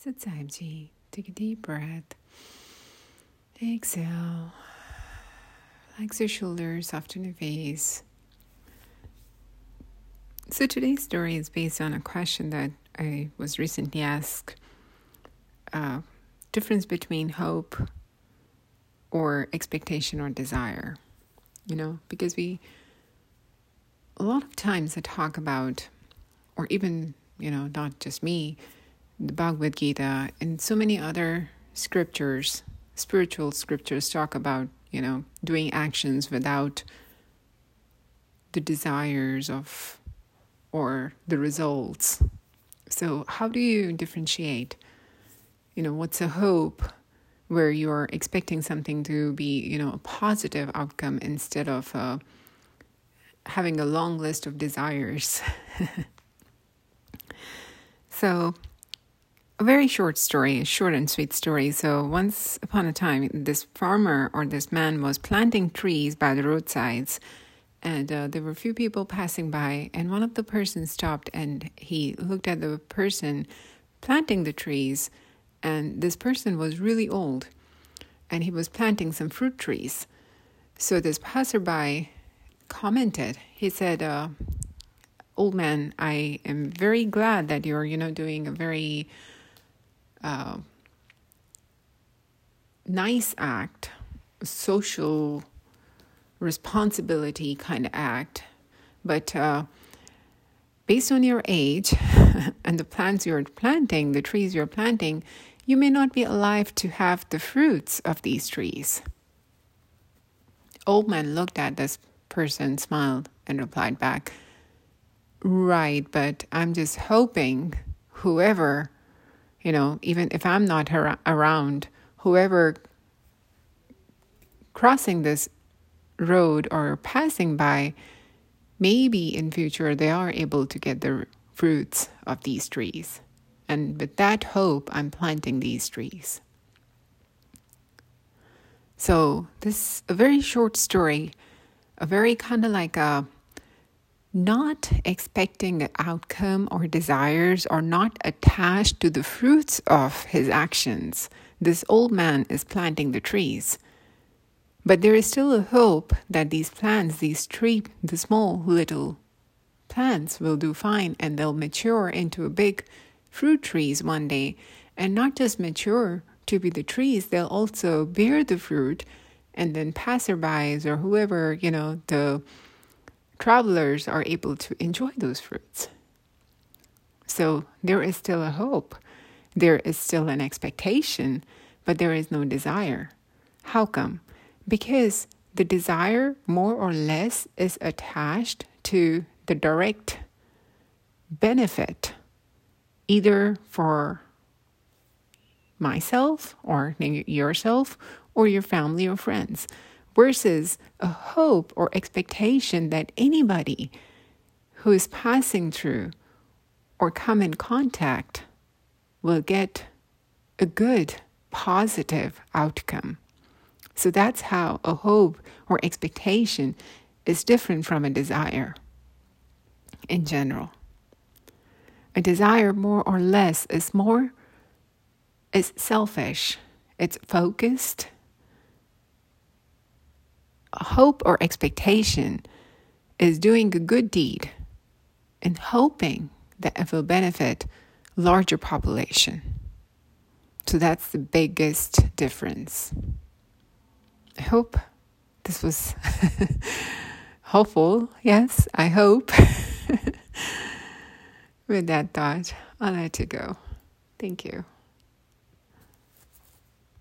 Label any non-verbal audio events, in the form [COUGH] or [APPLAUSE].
Sit Saimji. Take a deep breath. Exhale. Relax your shoulders, soften your face. So today's story is based on a question that I was recently asked. Uh, difference between hope or expectation or desire. You know, because we a lot of times I talk about, or even you know, not just me the Bhagavad Gita and so many other scriptures, spiritual scriptures talk about, you know, doing actions without the desires of or the results. So, how do you differentiate? You know, what's a hope where you're expecting something to be, you know, a positive outcome instead of uh, having a long list of desires? [LAUGHS] so, a very short story, a short and sweet story. So, once upon a time, this farmer or this man was planting trees by the roadsides, and uh, there were a few people passing by. And one of the persons stopped and he looked at the person planting the trees, and this person was really old, and he was planting some fruit trees. So, this passerby commented, he said, uh, Old man, I am very glad that you're, you know, doing a very uh, nice act, social responsibility kind of act, but uh, based on your age [LAUGHS] and the plants you're planting, the trees you're planting, you may not be alive to have the fruits of these trees. Old man looked at this person, smiled, and replied back, Right, but I'm just hoping whoever you know, even if I'm not around, whoever crossing this road or passing by, maybe in future they are able to get the fruits of these trees. And with that hope, I'm planting these trees. So this a very short story, a very kind of like a not expecting an outcome or desires or not attached to the fruits of his actions. This old man is planting the trees. But there is still a hope that these plants, these tree, the small little plants will do fine and they'll mature into big fruit trees one day and not just mature to be the trees, they'll also bear the fruit and then passerbys or whoever, you know, the travelers are able to enjoy those fruits. So there is still a hope, there is still an expectation, but there is no desire. How come? Because the desire, more or less, is attached to the direct benefit, either for myself or yourself or your family or friends versus a hope or expectation that anybody who is passing through or come in contact will get a good, positive outcome. So that's how a hope or expectation is different from a desire in general. A desire, more or less, is more is selfish. It's focused hope or expectation is doing a good deed and hoping that it will benefit larger population. So that's the biggest difference. I hope this was [LAUGHS] helpful. Yes, I hope. [LAUGHS] With that thought, I'll let you go. Thank you.